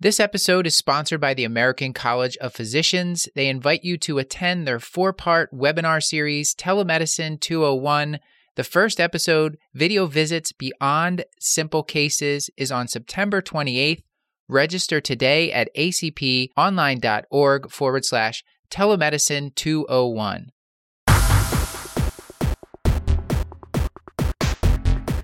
This episode is sponsored by the American College of Physicians. They invite you to attend their four part webinar series, Telemedicine 201. The first episode, Video Visits Beyond Simple Cases, is on September 28th. Register today at acponline.org forward slash telemedicine 201.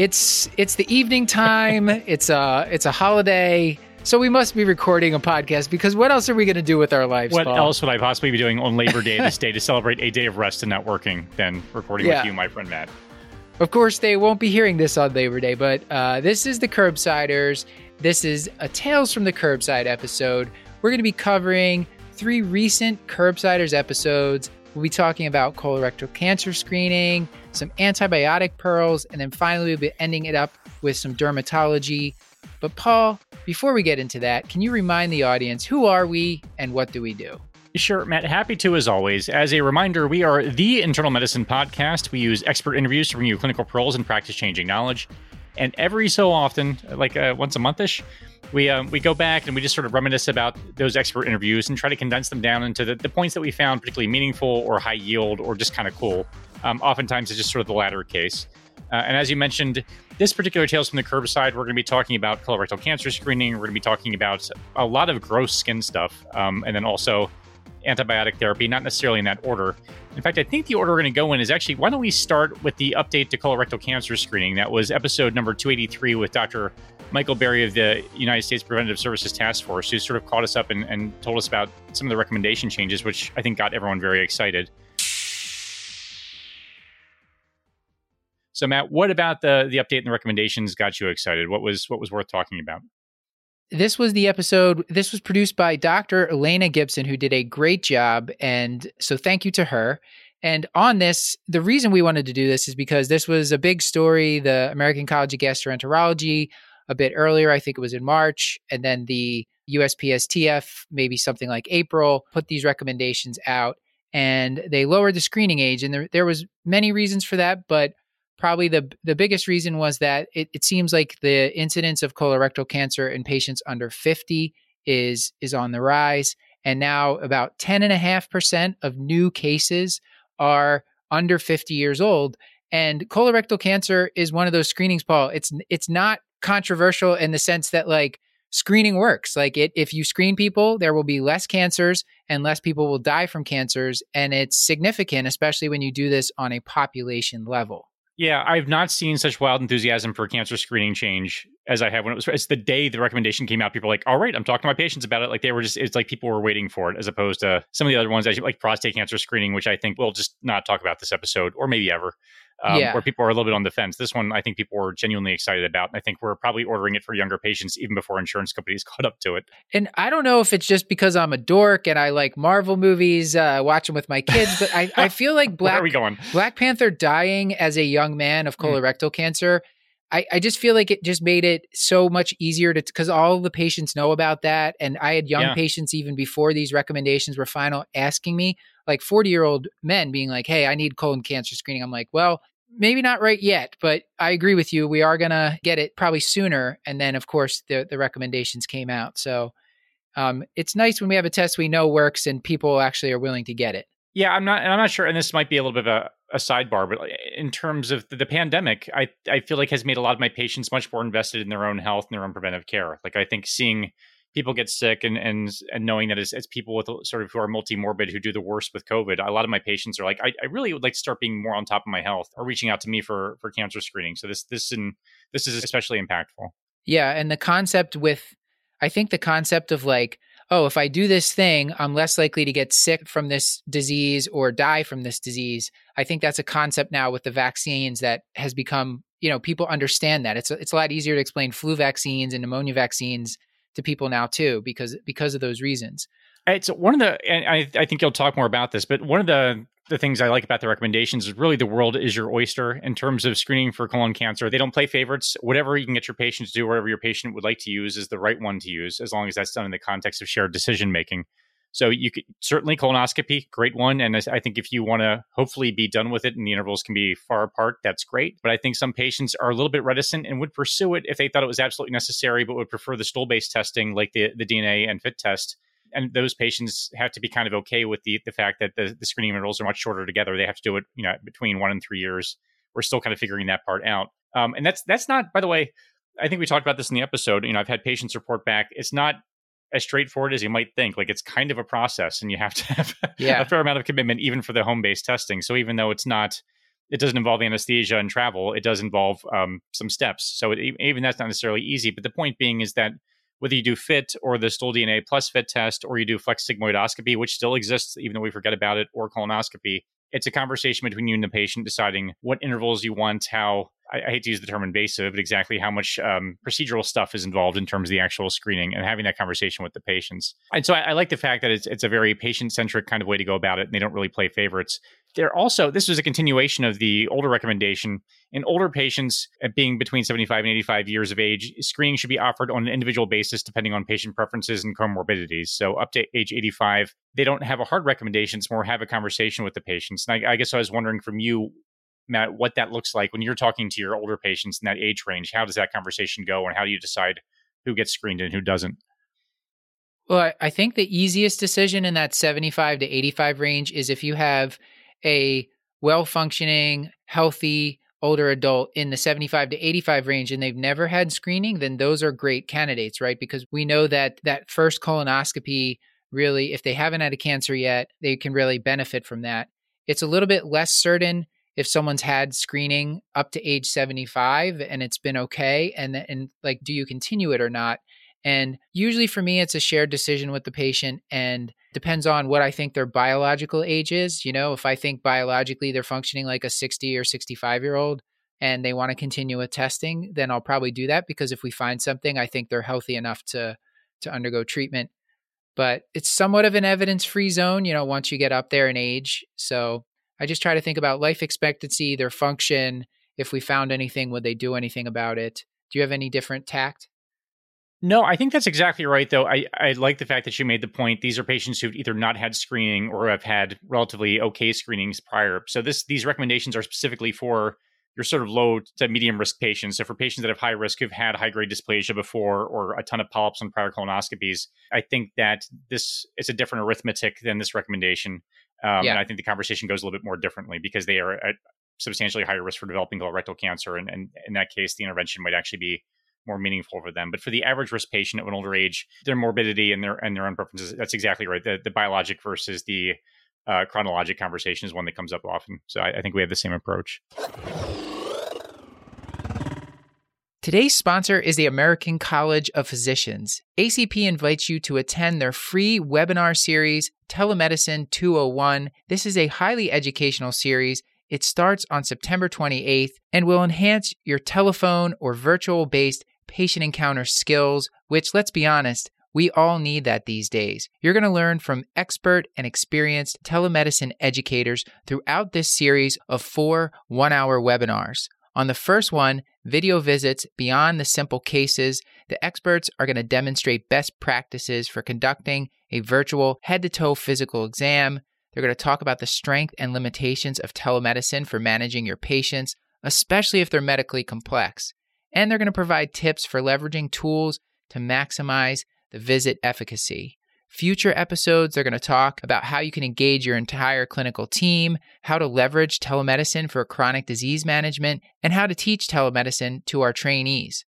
it's it's the evening time. it's a it's a holiday. So we must be recording a podcast because what else are we going to do with our lives? What Paul? else would I possibly be doing on Labor Day this day to celebrate a day of rest and not working than recording Yeah. with you, my friend Matt? Of course, they won't be hearing this on Labor Day, but uh, this is the Curbsiders. This is a Tales from the Curbside episode. We're going to be covering three recent Curbsiders episodes. We'll be talking about colorectal cancer screening, some antibiotic pearls, and then finally we'll be ending it up with some dermatology. But Paul, before we get into that, can you remind the audience who are we and what do we do? Sure, Matt. Happy to, as always. As a reminder, we are the internal medicine podcast. We use expert interviews to bring you clinical pearls and practice changing knowledge. And every so often, like uh, once a monthish, we um, we go back and we just sort of reminisce about those expert interviews and try to condense them down into the, the points that we found particularly meaningful or high yield or just kind of cool. Um, oftentimes, it's just sort of the latter case. Uh, and as you mentioned, this particular Tales from the Curbside, we're going to be talking about colorectal cancer screening. We're going to be talking about a lot of gross skin stuff, um, and then also antibiotic therapy, not necessarily in that order. In fact, I think the order we're going to go in is actually why don't we start with the update to colorectal cancer screening? That was episode number 283 with Dr. Michael Barry of the United States Preventive Services Task Force, who sort of caught us up and, and told us about some of the recommendation changes, which I think got everyone very excited. So, Matt, what about the the update and the recommendations got you excited? What was what was worth talking about? This was the episode. This was produced by Dr. Elena Gibson, who did a great job. And so thank you to her. And on this, the reason we wanted to do this is because this was a big story. The American College of Gastroenterology, a bit earlier, I think it was in March, and then the USPSTF, maybe something like April, put these recommendations out and they lowered the screening age. And there, there was many reasons for that, but probably the the biggest reason was that it, it seems like the incidence of colorectal cancer in patients under 50 is is on the rise. And now about 10.5% of new cases are under 50 years old. And colorectal cancer is one of those screenings paul. It's it's not controversial in the sense that like screening works. Like it if you screen people there will be less cancers and less people will die from cancers. And it's significant especially when you do this on a population level Yeah, I've not seen such wild enthusiasm for cancer screening change as I have when it was. It's the day the recommendation came out. People were like, "All right, I'm talking to my patients about it." Like they were just. It's like people were waiting for it, as opposed to some of the other ones, like prostate cancer screening, which I think we'll just not talk about this episode or maybe ever. Um, Yeah. Where people are a little bit on the fence. This one, I think people were genuinely excited about. I think we're probably ordering it for younger patients even before insurance companies caught up to it. and I don't know if it's just because I'm a dork and I like Marvel movies, uh, watch them with my kids, but I, I feel like Where are Black we going? Black Panther dying as a young man of Hmm. colorectal cancer. I, I just feel like it just made it so much easier to because all the patients know about that, and I had young Yeah. patients even before these recommendations were final asking me, like forty year old men being like, "Hey, I need colon cancer screening." I'm like, "Well, maybe not right yet, but I agree with you. We are gonna get it probably sooner." And then, of course, the the recommendations came out. So um, it's nice when we have a test we know works and people actually are willing to get it. Yeah, I'm not. I'm not sure. And this might be a little bit of a, a sidebar, but in terms of the, the pandemic, I I feel like has made a lot of my patients much more invested in their own health and their own preventive care. Like I think seeing people get sick and and and knowing that it's, it's people with sort of who are multi-morbid who do the worst with COVID. A lot of my patients are like, I, I really would like to start being more on top of my health or reaching out to me for for cancer screening. So this this and this is especially impactful. Yeah, and the concept with I think the concept of like, oh, if I do this thing, I'm less likely to get sick from this disease or die from this disease. I think that's a concept now with the vaccines that has become, you know, people understand that. It's a, it's a lot easier to explain flu vaccines and pneumonia vaccines to people now too because because of those reasons. It's one of the, and I, I think you'll talk more about this, but one of the the things I like about the recommendations is really the world is your oyster in terms of screening for colon cancer. They don't play favorites. Whatever you can get your patient to do, whatever your patient would like to use, is the right one to use, as long as that's done in the context of shared decision making. So you could certainly colonoscopy, great one. And I think if you want to hopefully be done with it and the intervals can be far apart, that's great. But I think some patients are a little bit reticent and would pursue it if they thought it was absolutely necessary, but would prefer the stool based testing like the, the DNA and FIT test. And those patients have to be kind of okay with the, the fact that the, the screening intervals are much shorter together. They have to do it, you know, between one and three years. We're still kind of figuring that part out. Um, and that's that's not, by the way, I think we talked about this in the episode. You know, I've had patients report back. It's not as straightforward as you might think. Like it's kind of a process, and you have to have yeah. a fair amount of commitment, even for the home based testing. So even though it's not, it doesn't involve anesthesia and travel, it does involve um, some steps. So it, even that's not necessarily easy. But the point being is that whether you do FIT or the stool DNA plus FIT test, or you do flex sigmoidoscopy, which still exists even though we forget about it, or colonoscopy, it's a conversation between you and the patient deciding what intervals you want, how I, I hate to use the term invasive, but exactly how much um, procedural stuff is involved in terms of the actual screening and having that conversation with the patients. And so I, I like the fact that it's, it's a very patient centric kind of way to go about it, and they don't really play favorites. They're also, this was a continuation of the older recommendation. In older patients, uh, being between 75 and 85 years of age, screening should be offered on an individual basis depending on patient preferences and comorbidities. So up to age 85, they don't have a hard recommendation, it's more have a conversation with the patients. And I, I guess I was wondering from you, Matt, what that looks like when you're talking to your older patients in that age range. How does that conversation go, and how do you decide who gets screened and who doesn't? Well, I think the easiest decision in that 75 to 85 range is if you have a well functioning, healthy, older adult in the 75 to 85 range and they've never had screening, then those are great candidates, right? Because we know that that first colonoscopy really, if they haven't had a cancer yet, they can really benefit from that. It's a little bit less certain if someone's had screening up to age 75 and it's been okay and and like do you continue it or not and usually for me it's a shared decision with the patient and depends on what I think their biological age is you know if I think biologically they're functioning like a 60 or 65 year old and they want to continue with testing then I'll probably do that because if we find something I think they're healthy enough to to undergo treatment but it's somewhat of an evidence free zone you know once you get up there in age so I just try to think about life expectancy, their function. If we found anything, would they do anything about it? Do you have any different tact? No, I think that's exactly right, though. I, I like the fact that you made the point. These are patients who've either not had screening or have had relatively okay screenings prior. So this these recommendations are specifically for your sort of low to medium risk patients. So for patients that have high risk who've had high grade dysplasia before or a ton of polyps on prior colonoscopies, I think that this is a different arithmetic than this recommendation. Um, yeah. And I think the conversation goes a little bit more differently because they are at substantially higher risk for developing colorectal cancer. And, and in that case, the intervention might actually be more meaningful for them. But for the average risk patient of an older age, their morbidity and their and their own preferences, that's exactly right. The, the biologic versus the uh, chronologic conversation is one that comes up often. So I, I think we have the same approach. Today's sponsor is the American College of Physicians. ACP invites you to attend their free webinar series, Telemedicine 201. This is a highly educational series. It starts on September 28th and will enhance your telephone or virtual based patient encounter skills, which, let's be honest, we all need that these days. You're going to learn from expert and experienced telemedicine educators throughout this series of four one hour webinars. On the first one, video visits beyond the simple cases, the experts are going to demonstrate best practices for conducting a virtual head to toe physical exam. They're going to talk about the strength and limitations of telemedicine for managing your patients, especially if they're medically complex. And they're going to provide tips for leveraging tools to maximize the visit efficacy. Future episodes they're going to talk about how you can engage your entire clinical team, how to leverage telemedicine for chronic disease management, and how to teach telemedicine to our trainees.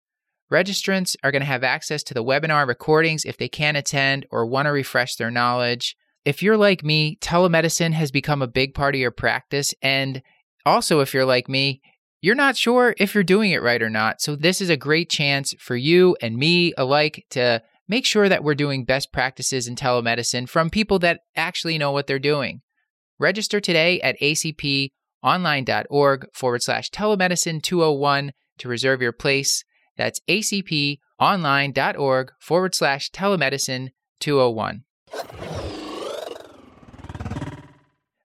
Registrants are going to have access to the webinar recordings if they can't attend or want to refresh their knowledge. If you're like me, telemedicine has become a big part of your practice. And also, if you're like me, you're not sure if you're doing it right or not. So, this is a great chance for you and me alike to make sure that we're doing best practices in telemedicine from people that actually know what they're doing. Register today at acponline.org forward slash telemedicine 201 to reserve your place. That's acponline.org online.org forward slash telemedicine 201.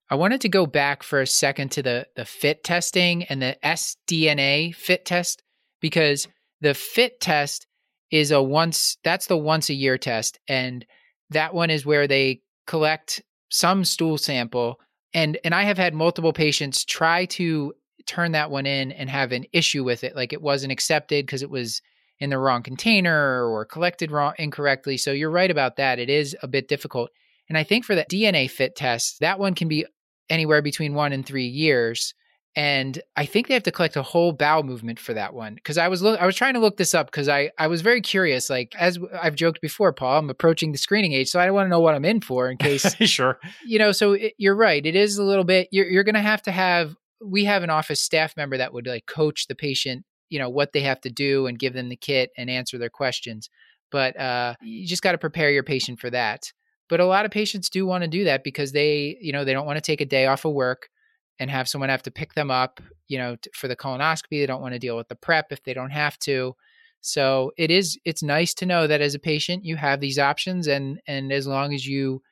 I wanted to go back for a second to the, the FIT testing and the SDNA FIT test because the FIT test is a once, that's the once a year test. And that one is where they collect some stool sample. And, and I have had multiple patients try to turn that one in and have an issue with it. Like it wasn't accepted because it was in the wrong container or collected wrong incorrectly. So you're right about that. It is a bit difficult. And I think for the DNA fit test, that one can be anywhere between one and three years. And I think they have to collect a whole bowel movement for that one. Because I was lo- I was trying to look this up because I I was very curious. Like as I've joked before, Paul, I'm approaching the screening age, so I want to know what I'm in for in case. sure. You know, so it, you're right. It is a little bit. You're you're going to have to have. We have an office staff member that would like coach the patient. You know what they have to do and give them the kit and answer their questions. But uh, you just got to prepare your patient for that. But a lot of patients do want to do that because they, you know, they don't want to take a day off of work and have someone have to pick them up, you know, t- for the colonoscopy. They don't want to deal with the prep if they don't have to. So it is it's nice to know that as a patient you have these options and and as long as you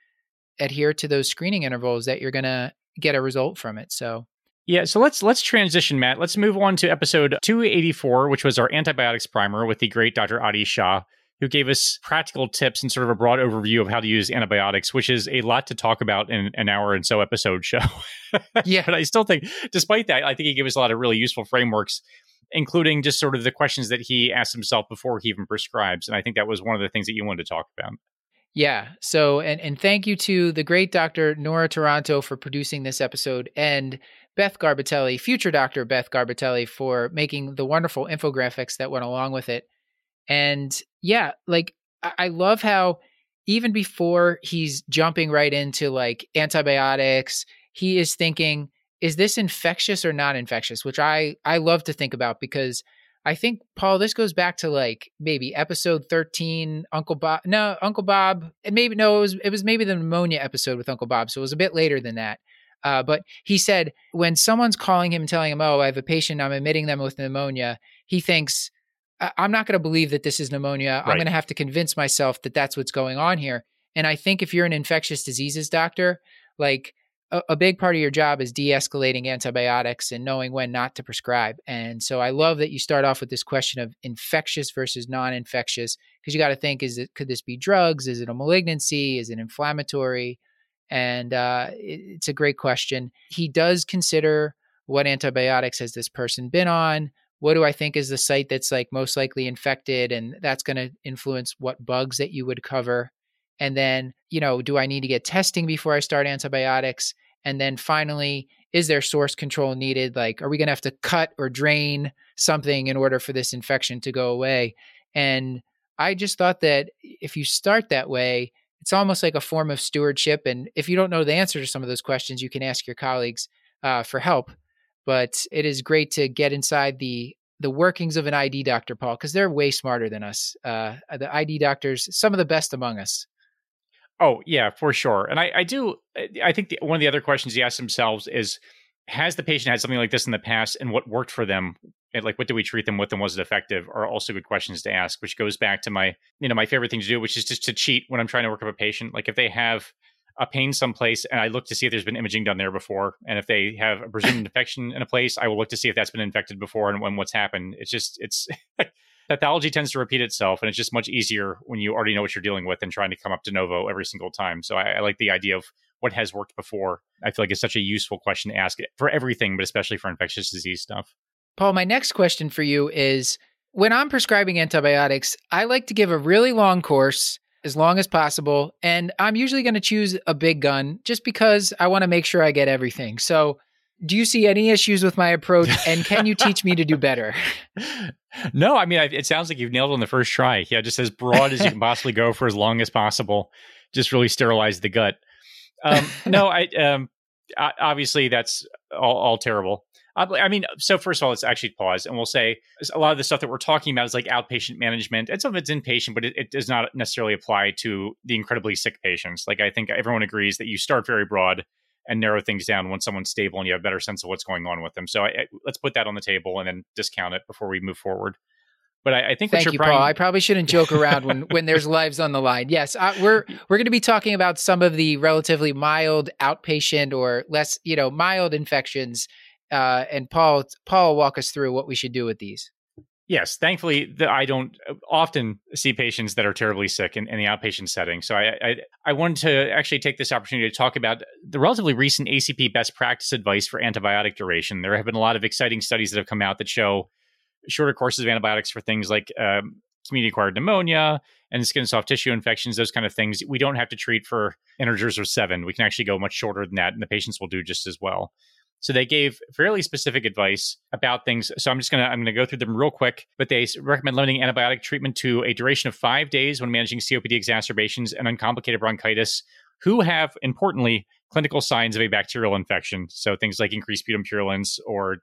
adhere to those screening intervals that you're going to get a result from it. So yeah, so let's let's transition, Matt. Let's move on to episode 284, which was our antibiotics primer with the great Dr. Adi Shah who gave us practical tips and sort of a broad overview of how to use antibiotics, which is a lot to talk about in an hour and so episode show. yeah. but I still think, despite that, I think he gave us a lot of really useful frameworks, including just sort of the questions that he asked himself before he even prescribes. And I think that was one of the things that you wanted to talk about. Yeah. So, and, and thank you to the great Dr. Nora Taranto for producing this episode and Beth Garbitelli, future Dr. Beth Garbitelli, for making the wonderful infographics that went along with it. And yeah, like I love how even before he's jumping right into like antibiotics, he is thinking, is this infectious or not infectious? Which I I love to think about because I think Paul, this goes back to like maybe episode thirteen, Uncle Bob. No, Uncle Bob, and maybe no, it was it was maybe the pneumonia episode with Uncle Bob, so it was a bit later than that. Uh, but he said when someone's calling him and telling him, "Oh, I have a patient, I'm admitting them with pneumonia," he thinks I'm not going to believe that this is pneumonia. Right. I'm going to have to convince myself that that's what's going on here. And I think if you're an infectious diseases doctor, like a, a big part of your job is de escalating antibiotics and knowing when not to prescribe. And so I love that you start off with this question of infectious versus non infectious, because you got to think is it, could this be drugs? Is it a malignancy? Is it inflammatory? And uh, it, it's a great question. He does consider what antibiotics has this person been on? What do I think is the site that's like most likely infected? And that's going to influence what bugs that you would cover. And then, you know, do I need to get testing before I start antibiotics? And then finally, is there source control needed? Like, are we going to have to cut or drain something in order for this infection to go away? And I just thought that if you start that way, it's almost like a form of stewardship. And if you don't know the answer to some of those questions, you can ask your colleagues uh, for help but it is great to get inside the the workings of an ID doctor, Paul, because they're way smarter than us. Uh, the ID doctors, some of the best among us. Oh yeah, for sure. And I, I do. I think the, one of the other questions he asks themselves is: Has the patient had something like this in the past, and what worked for them? And like, what do we treat them with, and was it effective? Are also good questions to ask. Which goes back to my, you know, my favorite thing to do, which is just to cheat when I'm trying to work up a patient. Like if they have a pain someplace and I look to see if there's been imaging done there before. And if they have a presumed infection in a place, I will look to see if that's been infected before and when what's happened. It's just, it's pathology tends to repeat itself and it's just much easier when you already know what you're dealing with than trying to come up de novo every single time. So I, I like the idea of what has worked before. I feel like it's such a useful question to ask for everything, but especially for infectious disease stuff. Paul, my next question for you is when I'm prescribing antibiotics, I like to give a really long course as long as possible. And I'm usually going to choose a big gun just because I want to make sure I get everything. So, do you see any issues with my approach? And can you teach me to do better? No, I mean, it sounds like you've nailed it on the first try. Yeah, just as broad as you can possibly go for as long as possible. Just really sterilize the gut. Um, no, I um, obviously that's all, all terrible. I mean, so first of all, let's actually pause and we'll say a lot of the stuff that we're talking about is like outpatient management, and some of it's inpatient, but it, it, does not necessarily apply to the incredibly sick patients. Like I think everyone agrees that you start very broad and narrow things down when someone's stable and you have a better sense of what's going on with them. So I, I, let's put that on the table and then discount it before we move forward. But I, I think Thank you, Paul. I probably shouldn't joke around when, when there's lives on the line. Yes, uh, we're we're going to be talking about some of the relatively mild outpatient or less, you know, mild infections. Uh, and Paul Paul will walk us through what we should do with these. Yes, thankfully, the, I don't uh, often see patients that are terribly sick in, in the outpatient setting. So I, I, I wanted to actually take this opportunity to talk about the relatively recent ACP best practice advice for antibiotic duration. There have been a lot of exciting studies that have come out that show shorter courses of antibiotics for things like um, community acquired pneumonia and skin soft tissue infections, those kind of things. We don't have to treat for integers or seven. We can actually go much shorter than that, and the patients will do just as well. So they gave fairly specific advice about things. So I'm just gonna I'm gonna go through them real quick. But they recommend limiting antibiotic treatment to a duration of five days when managing COPD exacerbations and uncomplicated bronchitis, who have importantly clinical signs of a bacterial infection. So things like increased sputum purulence or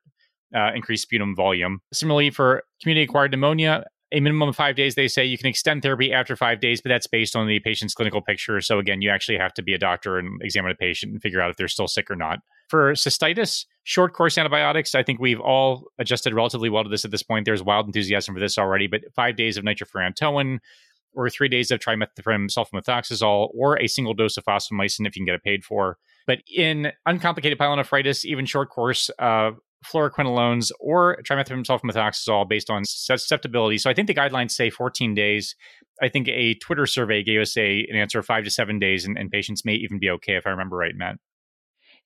uh, increased sputum volume. Similarly, for community acquired pneumonia, a minimum of five days. They say you can extend therapy after five days, but that's based on the patient's clinical picture. So again, you actually have to be a doctor and examine a patient and figure out if they're still sick or not. For cystitis, short course antibiotics, I think we've all adjusted relatively well to this at this point. There's wild enthusiasm for this already, but five days of nitrofurantoin or three days of trimethoprim sulfamethoxazole or a single dose of fosfomycin if you can get it paid for. But in uncomplicated pyelonephritis, even short course uh, fluoroquinolones or trimethoprim sulfamethoxazole based on susceptibility. So I think the guidelines say 14 days. I think a Twitter survey gave us a an answer of five to seven days, and, and patients may even be okay if I remember right, Matt.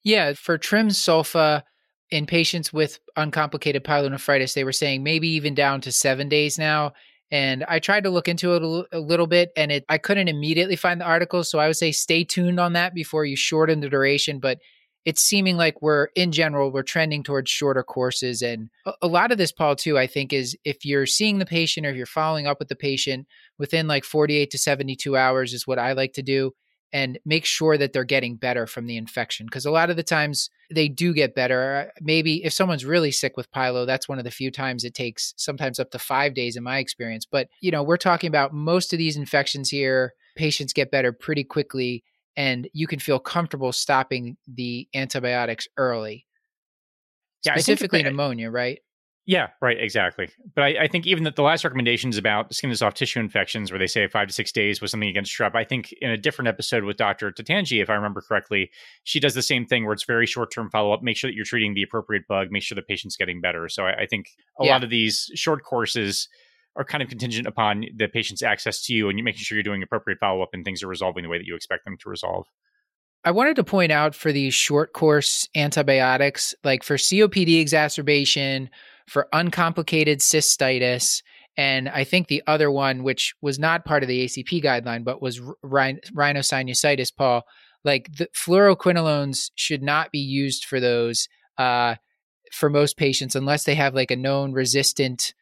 Yeah, for trim sulfa in patients with uncomplicated pyelonephritis, they were saying maybe even down to seven days now. And I tried to look into it a, little bit, and it I couldn't immediately find the article. So I would say stay tuned on that before you shorten the duration. But it's seeming like we're in general we're trending towards shorter courses and a, lot of this paul too i think is if you're seeing the patient or if you're following up with the patient within like 48 to 72 hours is what i like to do and make sure that they're getting better from the infection because a lot of the times they do get better. Uh, maybe if someone's really sick with pylo that's one of the few times it takes sometimes up to five days in my experience but you know we're talking about most of these infections here patients get better pretty quickly and you can feel comfortable stopping the antibiotics early. Yeah, specifically pneumonia, right? Yeah, right, exactly. But I, I, think even that the last recommendations about skin and soft tissue infections, where they say five to six days was something against strep, I think in a different episode with Dr. Tatanji, if I remember correctly, she does the same thing where it's very short term follow up. Make sure that you're treating the appropriate bug, make sure the patient's getting better. So I, I think a yeah. lot of these short courses are kind of contingent upon the patient's access to you and you making sure you're doing appropriate follow up and things are resolving the way that you expect them to resolve. I wanted to point out for these short course antibiotics, like for COPD exacerbation, for uncomplicated cystitis, and I think the other one, which was not part of the ACP guideline, but was rhin- rhinosinusitis, Paul, like the fluoroquinolones should not be used for those uh, for most patients unless they have like a known resistant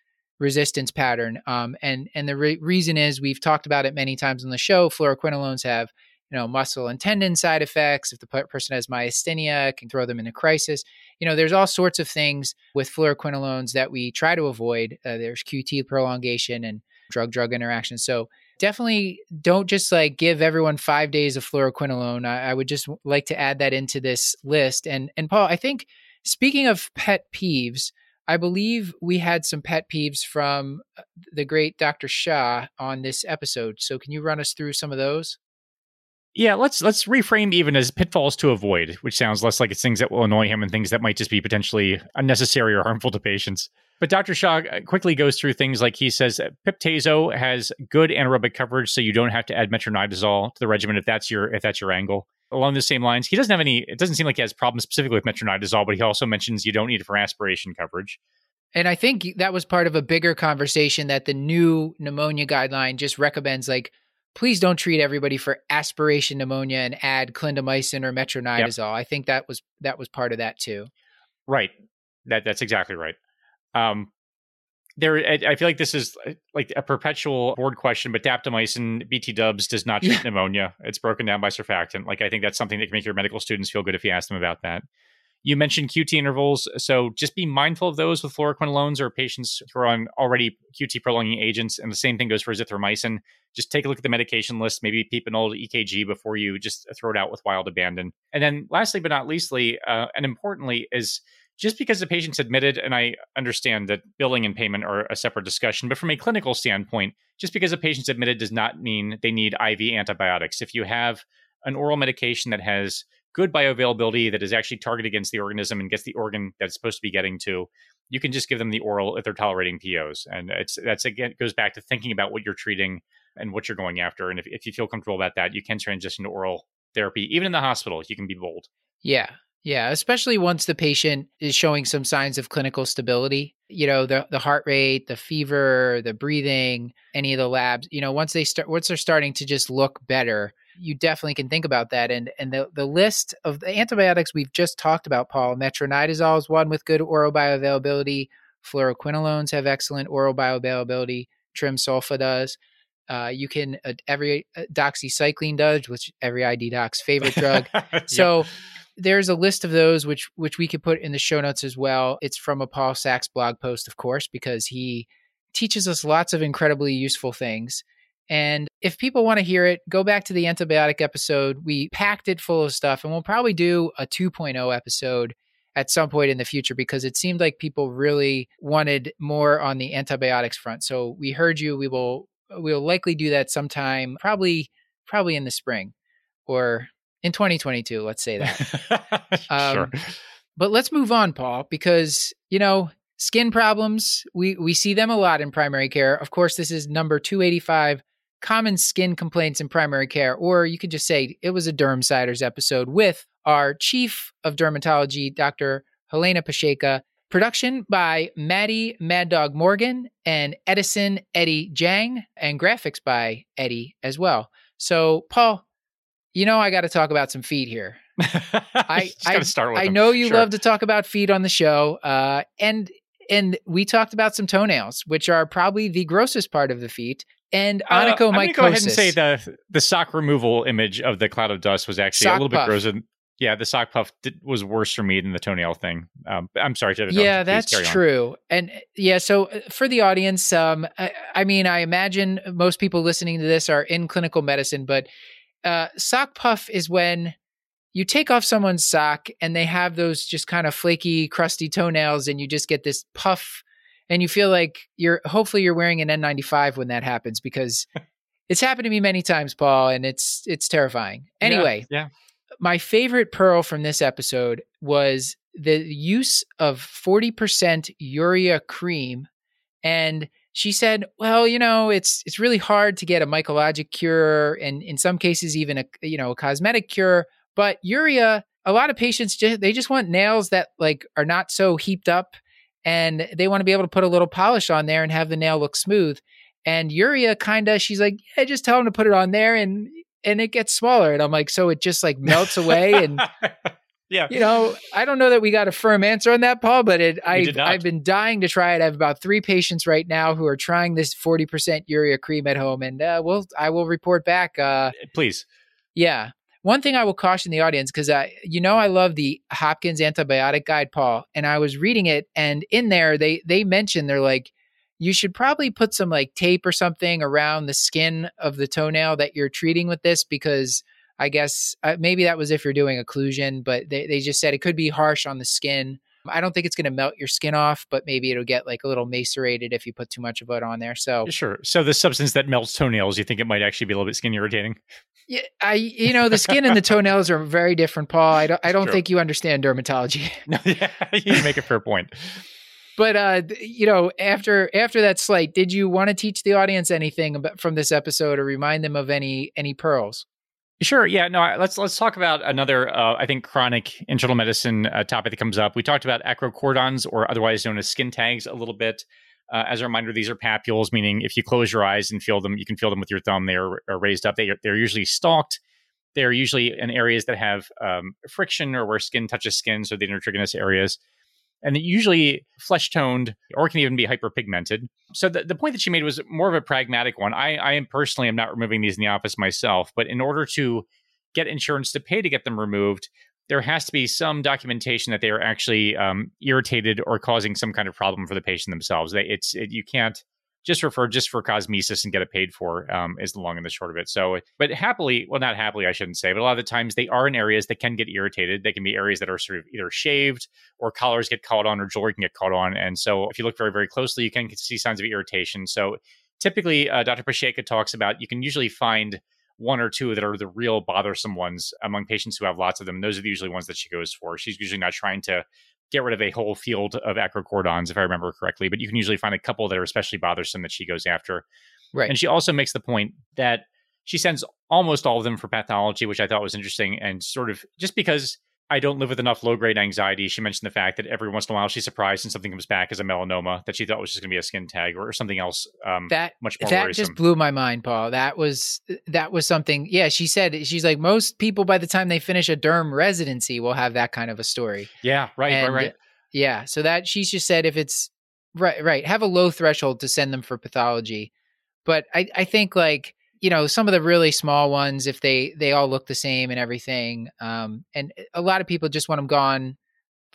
resistance pattern. Um, and and the re- reason is we've talked about it many times on the show. Fluoroquinolones have you know muscle and tendon side effects. If the person has myasthenia, it can throw them into crisis. You know, there's all sorts of things with fluoroquinolones that we try to avoid. Uh, there's QT prolongation and drug-drug interactions. So definitely don't just like give everyone five days of fluoroquinolone. I, I would just like to add that into this list. And and Paul, I think speaking of pet peeves, I believe we had some pet peeves from uh, the great Dr. Shah on this episode. So can you run us through some of those? Yeah, let's let's reframe even as pitfalls to avoid, which sounds less like it's things that will annoy him and things that might just be potentially unnecessary or harmful to patients. But Dr. Shah uh, quickly goes through things like he says Pip/Tazo has good anaerobic coverage, so you don't have to add metronidazole to the regimen if that's your if that's your angle along the same lines. He doesn't have any, it doesn't seem like he has problems specifically with metronidazole, but he also mentions you don't need it for aspiration coverage. And I think that was part of a bigger conversation that the new pneumonia guideline just recommends like, please don't treat everybody for aspiration pneumonia and add clindamycin or metronidazole. Yep. I think that was that was part of that too. Right. That that's exactly right. Um, there i feel like this is uh, like a perpetual board question but daptomycin bt dubs does not treat yeah. pneumonia. It's broken down by surfactant. Like i think that's something that can make your medical students feel good if you ask them about that. You mentioned qt intervals. So just be mindful of those with fluoroquinolones or patients who are on already qt prolonging agents and the same thing goes for azithromycin. Just take a look at the medication list maybe peep an old ekg before you just throw it out with wild abandon. And then lastly but not leastly uh, and importantly is just because the patient's admitted, and I understand that billing and payment are a separate discussion, but from a clinical standpoint, just because a patient's admitted does not mean they need IV antibiotics. If you have an oral medication that has good bioavailability, that is actually targeted against the organism and gets the organ that it's supposed to be getting to, you can just give them the oral if they're tolerating POs. And it's that's again goes back to thinking about what you're treating and what you're going after. And if, if you feel comfortable about that, you can transition to oral therapy. Even in the hospital, you can be bold. Yeah. Yeah, especially once the patient is showing some signs of clinical stability. You know, the the heart rate, the fever, the breathing, any of the labs. You know, once they start, once they're starting to just look better, you definitely can think about that. And and the the list of the antibiotics we've just talked about, Paul, metronidazole is one with good oral bioavailability. Fluoroquinolones have excellent oral bioavailability. Trimsulfa does. Uh, you can uh, every uh, doxycycline does, which every ID doc's favorite drug. so. There's a list of those which which we could put in the show notes as well. It's from a Paul Sax blog post, of course, because he teaches us lots of incredibly useful things. And if people want to hear it, go back to the antibiotic episode. We packed it full of stuff, and we'll probably do a 2.0 episode at some point in the future because it seemed like people really wanted more on the antibiotics front. So we heard you. We will we'll likely do that sometime, probably probably in the spring or in 2022 let's say that. Um, sure. but let's move on paul because you know skin problems we we see them a lot in primary care. Of course this is number 285 common skin complaints in primary care or you could just say it was a dermsiders episode with our chief of dermatology dr helena Pasieka production by maddie mad dog morgan and edison eddie Jyang and graphics by eddie as well. So paul you know, I got to talk about some feet here. I I, I know you sure. love to talk about feet on the show, uh, and and we talked about some toenails, which are probably the grossest part of the feet. And onychomycosis. Uh, I'm going to go ahead and say the the sock removal image of the cloud of dust was actually sock a little puff. bit grosser. Yeah, the sock puff did, was worse for me than the toenail thing. Um, I'm sorry to. Yeah, that's true. And yeah, so uh, for the audience, um, I, I mean, I imagine most people listening to this are in clinical medicine, but uh, sock puff is when you take off someone's sock and they have those just kind of flaky, crusty toenails, and you just get this puff, and you feel like you're hopefully you're wearing an N95 when that happens because it's happened to me many times, Paul, and it's it's terrifying. Anyway, yeah, yeah. my favorite pearl from this episode was the use of 40% urea cream and she said, "Well, you know, it's it's really hard to get a mycologic cure, and in some cases, even a you know a cosmetic cure. But urea, a lot of patients just they just want nails that like are not so heaped up, and they want to be able to put a little polish on there and have the nail look smooth. And urea, kind of, she's like, yeah, just tell them to put it on there, and and it gets smaller. And I'm like, so it just like melts away and yeah. You know, I don't know that we got a firm answer on that, Paul, but it I I've been dying to try it. I have about three patients right now who are trying this 40% urea cream at home and uh we'll I will report back. Uh please. Yeah. One thing I will caution the audience because I, you know, I love the Hopkins antibiotic guide, Paul, and I was reading it, and in there they they mention they're like, you should probably put some like tape or something around the skin of the toenail that you're treating with this because I guess uh, maybe that was if you're doing occlusion, but they, they just said it could be harsh on the skin. I don't think it's going to melt your skin off, but maybe it'll get like a little macerated if you put too much of it on there. So sure. So the substance that melts toenails, you think it might actually be a little bit skin irritating? Yeah, I you know the skin and the toenails are very different, Paul. I don't I don't think you understand dermatology. No, yeah, you make a fair point. but uh, you know, after after that slight, did you want to teach the audience anything about, from this episode or remind them of any any pearls? Sure. Yeah. No. Let's let's talk about another. Uh, I think chronic internal medicine uh, topic that comes up. We talked about acrocordons, or otherwise known as skin tags, a little bit. Uh, as a reminder, these are papules, meaning if you close your eyes and feel them, you can feel them with your thumb. They are, are raised up. They are, they're usually stalked. They're usually in areas that have um, friction or where skin touches skin, so the intertriginous areas and usually flesh toned or can even be hyperpigmented. So the, the point that she made was more of a pragmatic one. I, I am personally am not removing these in the office myself, but in order to get insurance to pay to get them removed, there has to be some documentation that they are actually um, irritated or causing some kind of problem for the patient themselves. They, it's it, you can't just refer just for cosmesis and get it paid for um, is the long and the short of it. So, but happily, well, not happily, I shouldn't say, but a lot of the times they are in areas that can get irritated. They can be areas that are sort of either shaved or collars get caught on or jewelry can get caught on. And so, if you look very, very closely, you can see signs of irritation. So, typically, uh, Dr. Pasieka talks about you can usually find one or two that are the real bothersome ones among patients who have lots of them. Those are the usually ones that she goes for. She's usually not trying to get rid of a whole field of acrocordons, if I remember correctly, but you can usually find a couple that are especially bothersome that she goes after. Right. And she also makes the point that she sends almost all of them for pathology, which I thought was interesting. And sort of just because I don't live with enough low grade anxiety. She mentioned the fact that every once in a while she's surprised and something comes back as a melanoma that she thought was just going to be a skin tag or, something else. Um, that much more that worrisome. just blew my mind, Paul. That was that was something. Yeah, she said she's like most people by the time they finish a derm residency will have that kind of a story. Yeah, right, And, right, right. Yeah, so that she's just said if it's right, right, have a low threshold to send them for pathology. But I, I think like you know some of the really small ones, if they they all look the same and everything, um, and a lot of people just want them gone.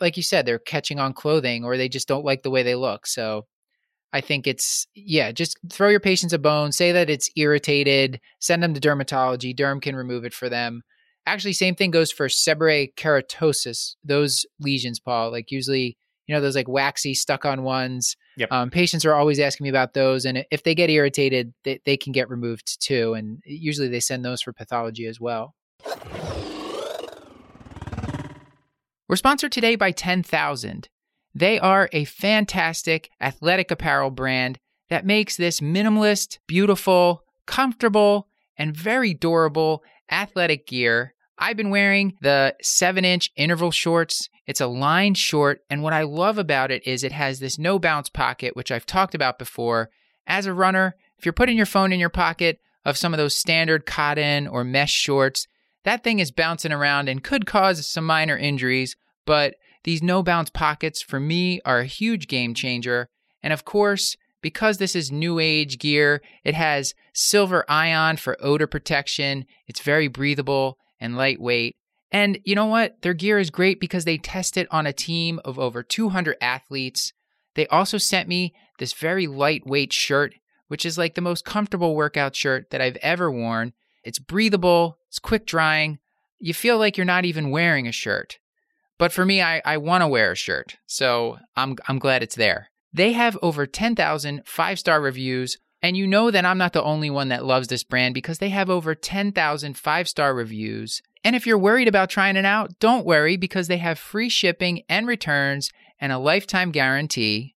Like you said, they're catching on clothing, or they just don't like the way they look. So I think it's yeah, just throw your patients a bone, say that it's irritated, send them to dermatology. Derm can remove it for them. Actually, same thing goes for seborrheic keratosis. Those lesions, Paul, like usually, you know, those like waxy stuck on ones. Yep. Um, patients are always asking me about those, and if they get irritated, they, they can get removed too. And usually, they send those for pathology as well. We're sponsored today by 10,000. They are a fantastic athletic apparel brand that makes this minimalist, beautiful, comfortable, and very durable athletic gear. I've been wearing the 7 inch interval shorts. It's a line short, and what I love about it is it has this no bounce pocket, which I've talked about before. As a runner, if you're putting your phone in your pocket of some of those standard cotton or mesh shorts, that thing is bouncing around and could cause some minor injuries, but these no bounce pockets for me are a huge game changer. And of course, because this is new age gear, it has silver ion for odor protection. It's very breathable and lightweight. And you know what? Their gear is great because they test it on a team of over 200 athletes. They also sent me this very lightweight shirt, which is like the most comfortable workout shirt that I've ever worn. It's breathable, it's quick drying. You feel like you're not even wearing a shirt. But for me, I, I want to wear a shirt, so I'm, I'm glad it's there. They have over 10,000 five star reviews, and you know that I'm not the only one that loves this brand because they have over 10,000 five star reviews. And if you're worried about trying it out, don't worry because they have free shipping and returns and a lifetime guarantee.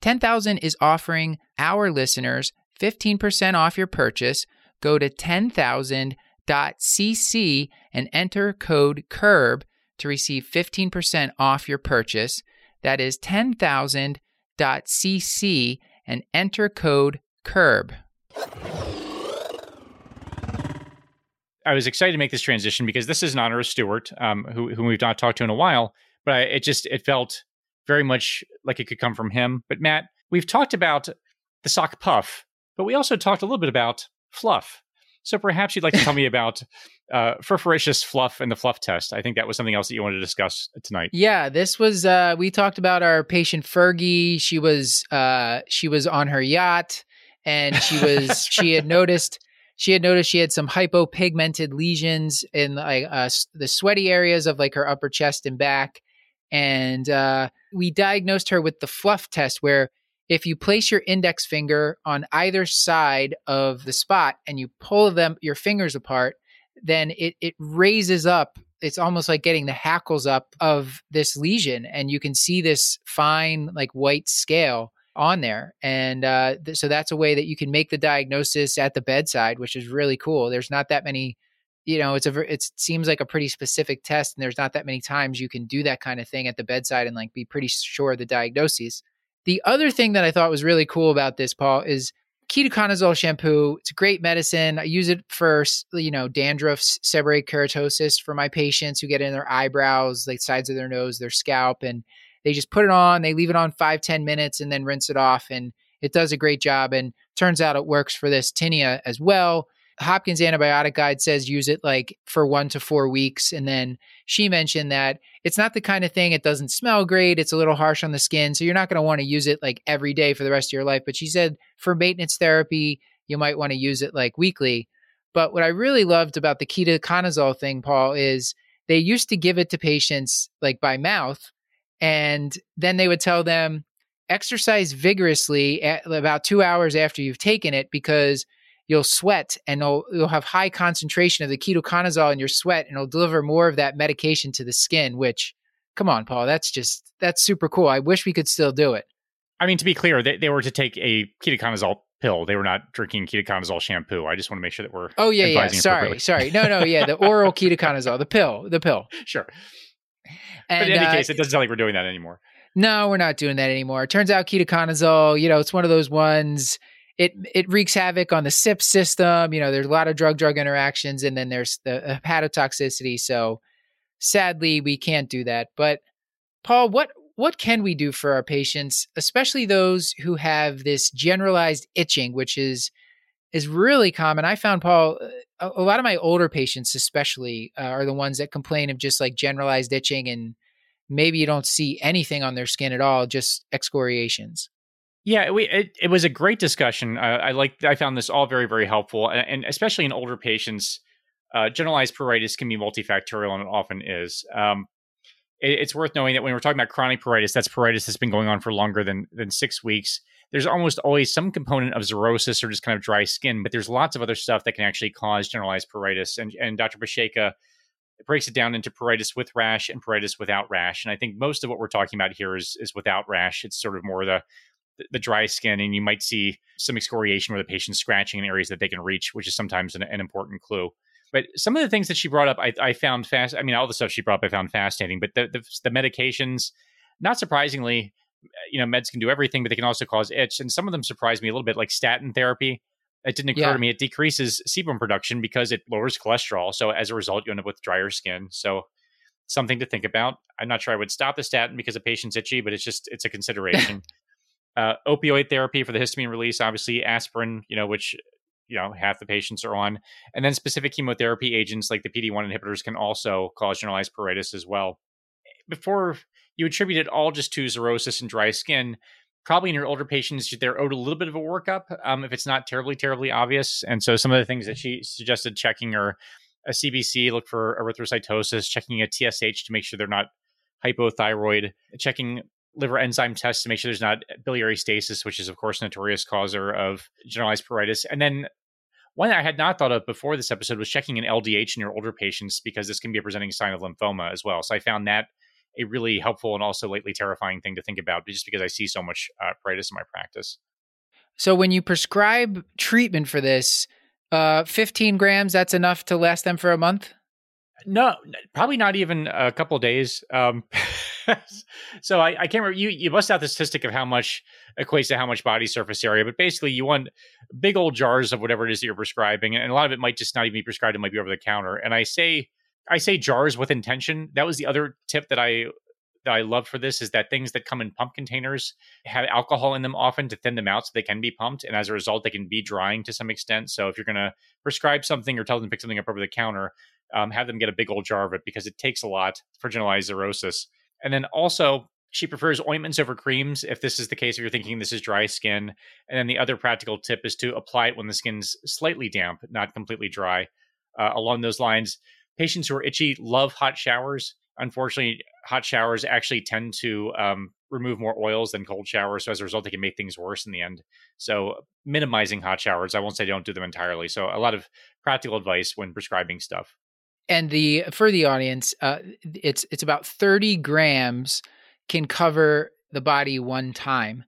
10,000 is offering our listeners 15% off your purchase. Go to 10,000.cc and enter code CURB to receive 15% off your purchase. That is 10,000.cc and enter code CURB. I was excited to make this transition because this is an honor of Stewart, um, who, who we've not talked to in a while, but I, it just it felt very much like it could come from him. But Matt, we've talked about the sock puff, but we also talked a little bit about fluff. So perhaps you'd like to tell me about uh, furfuraceous fluff and the fluff test. I think that was something else that you wanted to discuss tonight. Yeah, this was uh we talked about our patient Fergie. She was uh she was on her yacht and she was she had noticed she had noticed she had some hypopigmented lesions in like uh, the sweaty areas of like her upper chest and back. And uh we diagnosed her with the fluff test where if you place your index finger on either side of the spot and you pull them your fingers apart then it it raises up. It's almost like getting the hackles up of this lesion and you can see this fine like white scale on there and uh, th- so that's a way that you can make the diagnosis at the bedside which is really cool. There's not that many you know it's a it seems like a pretty specific test and there's not that many times you can do that kind of thing at the bedside and like be pretty sure of the diagnoses the other thing that i thought was really cool about this paul is ketoconazole shampoo. It's a great medicine. I use it for you know dandruff seborrheic keratosis for my patients who get in their eyebrows like sides of their nose their scalp and they just put it on they leave it on five ten minutes and then rinse it off and it does a great job and turns out it works for this tinea as well Hopkins antibiotic guide says use it like for one to four weeks. And then she mentioned that it's not the kind of thing, it doesn't smell great. It's a little harsh on the skin. So you're not going to want to use it like every day for the rest of your life. But she said for maintenance therapy, you might want to use it like weekly. But what I really loved about the ketoconazole thing, Paul, is they used to give it to patients like by mouth. And then they would tell them, exercise vigorously about two hours after you've taken it because you'll sweat and you'll, you'll have high concentration of the ketoconazole in your sweat and it'll deliver more of that medication to the skin which come on paul that's just that's super cool. I wish we could still do it. I mean to be clear they, they were to take a ketoconazole pill. They were not drinking ketoconazole shampoo. I just want to make sure that we're oh yeah yeah. sorry sorry. No no yeah the oral ketoconazole the pill the pill. Sure and, but in any uh, case it doesn't sound like we're doing that anymore no we're not doing that anymore it turns out ketoconazole you know it's one of those ones it it wreaks havoc on the CYP system. You know, there's a lot of drug drug interactions, and then there's the hepatotoxicity. So sadly, we can't do that. But Paul, what what can we do for our patients, especially those who have this generalized itching, which is is really common. I found Paul, a, a lot of my older patients, especially, uh, are the ones that complain of just like generalized itching, and maybe you don't see anything on their skin at all, just excoriations. Yeah, we it, it was a great discussion. Uh, I like I found this all very very helpful, and, and especially in older patients, uh, generalized pruritus can be multifactorial, and it often is. Um, it, it's worth knowing that when we're talking about chronic pruritus, that's pruritus that's been going on for longer than than six weeks. There's almost always some component of xerosis or just kind of dry skin, but there's lots of other stuff that can actually cause generalized pruritus. And and Dr. Pasieka breaks it down into pruritus with rash and pruritus without rash. And I think most of what we're talking about here is is without rash. It's sort of more the the dry skin, and you might see some excoriation where the patient's scratching in areas that they can reach, which is sometimes an, an important clue. But some of the things that she brought up, I, I, found fast. I mean, all the stuff she brought up, I found fascinating. But the, the, the medications, not surprisingly, you know, meds can do everything, but they can also cause itch. And some of them surprise me a little bit, like statin therapy. It didn't occur yeah. to me. It decreases sebum production because it lowers cholesterol. So as a result, you end up with drier skin. So something to think about. I'm not sure I would stop the statin because a patient's itchy, but it's just it's a consideration. Uh, opioid therapy for the histamine release, obviously aspirin, you know, which you know half the patients are on, and then specific chemotherapy agents like the PD-1 inhibitors can also cause generalized pruritus as well. Before you attribute it all just to xerosis and dry skin, probably in your older patients, they're owed a little bit of a workup um, if it's not terribly, terribly obvious. And so some of the things that she suggested checking are a CBC, look for erythrocytosis, checking a TSH to make sure they're not hypothyroid, checking liver enzyme tests to make sure there's not biliary stasis, which is, of course, notorious causer of generalized pruritus. And then one that I had not thought of before this episode was checking an LDH in your older patients because this can be a presenting sign of lymphoma as well. So I found that a really helpful and also lately terrifying thing to think about just because I see so much uh, pruritus in my practice. So when you prescribe treatment for this, uh, 15 grams, that's enough to last them for a month? No, probably not even a couple days. Um, so I, I, can't remember. You you bust out the statistic of how much equates to how much body surface area, but basically you want big old jars of whatever it is that you're prescribing, and a lot of it might just not even be prescribed; it might be over the counter. And I say I say jars with intention. That was the other tip that I that I love for this is that things that come in pump containers have alcohol in them often to thin them out so they can be pumped. And as a result, they can be drying to some extent. So if you're going to prescribe something or tell them to pick something up over the counter, um, have them get a big old jar of it because it takes a lot for generalized xerosis. And then also, she prefers ointments over creams if this is the case if you're thinking this is dry skin. And then the other practical tip is to apply it when the skin's slightly damp, not completely dry. Uh, along those lines, patients who are itchy love hot showers. Unfortunately, hot showers actually tend to um, remove more oils than cold showers. So as a result, they can make things worse in the end. So minimizing hot showers. I won't say don't do them entirely. So a lot of practical advice when prescribing stuff and the for the audience, uh, it's it's about thirty grams can cover the body one time.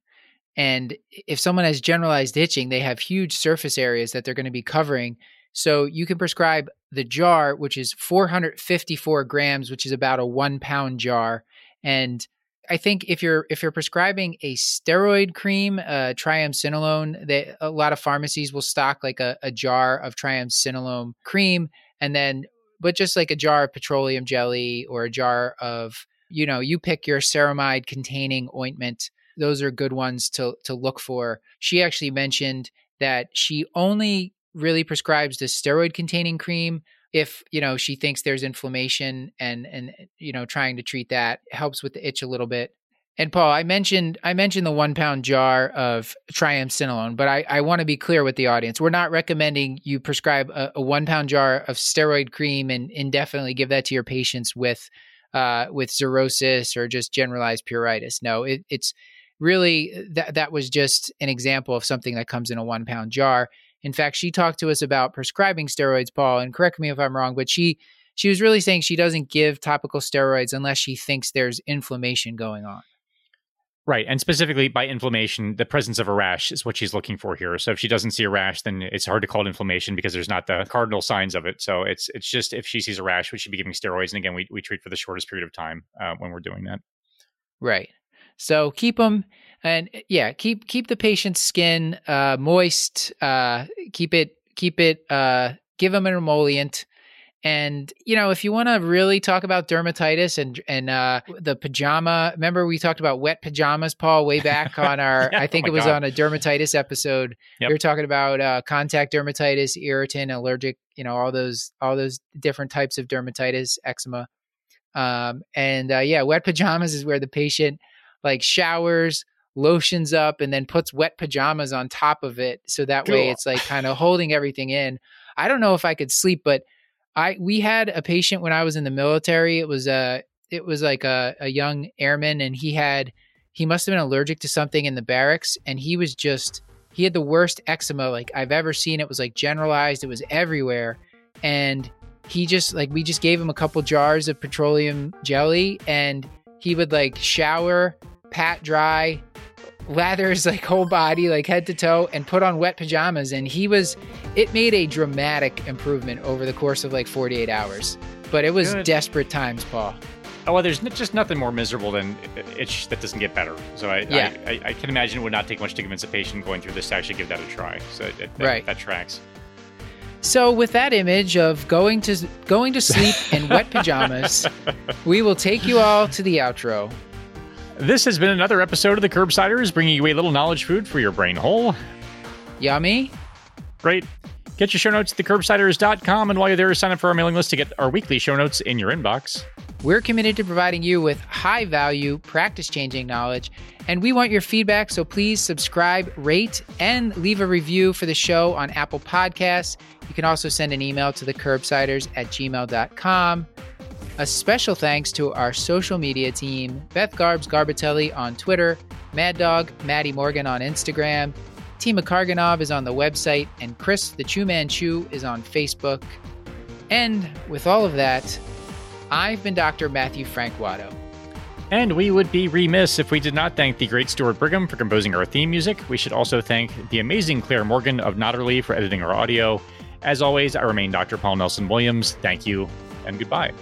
And if someone has generalized itching, they have huge surface areas that they're going to be covering. So you can prescribe the jar, which is 454 grams, which is about a one pound jar. And I think if you're if you're prescribing a steroid cream, uh, triamcinolone, they, a lot of pharmacies will stock like a, a jar of triamcinolone cream, and then but just like a jar of petroleum jelly or a jar of, you know, you pick your ceramide containing ointment. Those are good ones to to look for. She actually mentioned that she only really prescribes the steroid containing cream. If you know she thinks there's inflammation and and you know trying to treat that helps with the itch a little bit. And paul i mentioned i mentioned the one pound jar of triamcinolone but i, I want to be clear with the audience. We're not recommending you prescribe a, a one pound jar of steroid cream and indefinitely give that to your patients with uh, with xerosis or just generalized pruritus. No it, it's really that that was just an example of something that comes in a one pound jar in fact, she talked to us about prescribing steroids, Paul, and correct me if I'm wrong, but she she was really saying she doesn't give topical steroids unless she thinks there's inflammation going on. Right. And specifically by inflammation, the presence of a rash is what she's looking for here. So if she doesn't see a rash, then it's hard to call it inflammation because there's not the cardinal signs of it. So it's it's just if she sees a rash, we should be giving steroids. And again, we, we treat for the shortest period of time uh, when we're doing that. Right. So keep them and eh, yeah, keep keep the patient's skin uh, moist. Uh, keep it keep it. Uh, give them an emollient. And you know, if you want to really talk about dermatitis and and uh, the pajama, remember we talked about wet pajamas, Paul, way back on our. yeah, I think oh it was God. on a dermatitis episode. Yep. We were talking about uh, contact dermatitis, irritant, allergic. You know, all those all those different types of dermatitis, eczema. Um, and uh, yeah, wet pajamas is where the patient like showers, lotions up, and then puts wet pajamas on top of it. So that way it's like kind of holding everything in. I don't know if I could sleep, but I we had a patient when I was in the military. It was a it was like a, a young airman and he had he must have been allergic to something in the barracks and he was just he had the worst eczema like I've ever seen. It was like generalized, it was everywhere. And he just like we just gave him a couple jars of petroleum jelly and he would like shower, pat dry, lather his like whole body, like head to toe, and put on wet pajamas. And he was, it made a dramatic improvement over the course of like 48 hours. But it was Good. desperate times, Paul. Oh, well, there's just nothing more miserable than itch that doesn't get better. So I, yeah. I, I, I, can imagine it would not take much to convince a patient going through this to actually give that a try. So it, that, right. that tracks. So with that image of going to going to sleep in wet pajamas, we will take you all to the outro. This has been another episode of the Curbsiders, bringing you a little knowledge food for your brain hole. Yummy. Great. Get your show notes at thecurbsiders.com, and while you're there, sign up for our mailing list to get our weekly show notes in your inbox. We're committed to providing you with high value, practice changing knowledge, and we want your feedback. So please subscribe, rate, and leave a review for the show on Apple Podcasts. You can also send an email to thecurbsiders at gmail.com. A special thanks to our social media team Beth Garbs Garbitelli on Twitter, Mad Dog Maddie Morgan on Instagram, Tima Karganov is on the website, and Chris the Chew Man Chew is on Facebook. And with all of that, I've been Dr. Matthew Frank Watto. And we would be remiss if we did not thank the great Stuart Brigham for composing our theme music. We should also thank the amazing Clair Morgan of Nodderly for editing our audio. As always, I remain Dr. Paul Nelson Williams. Thank you and goodbye.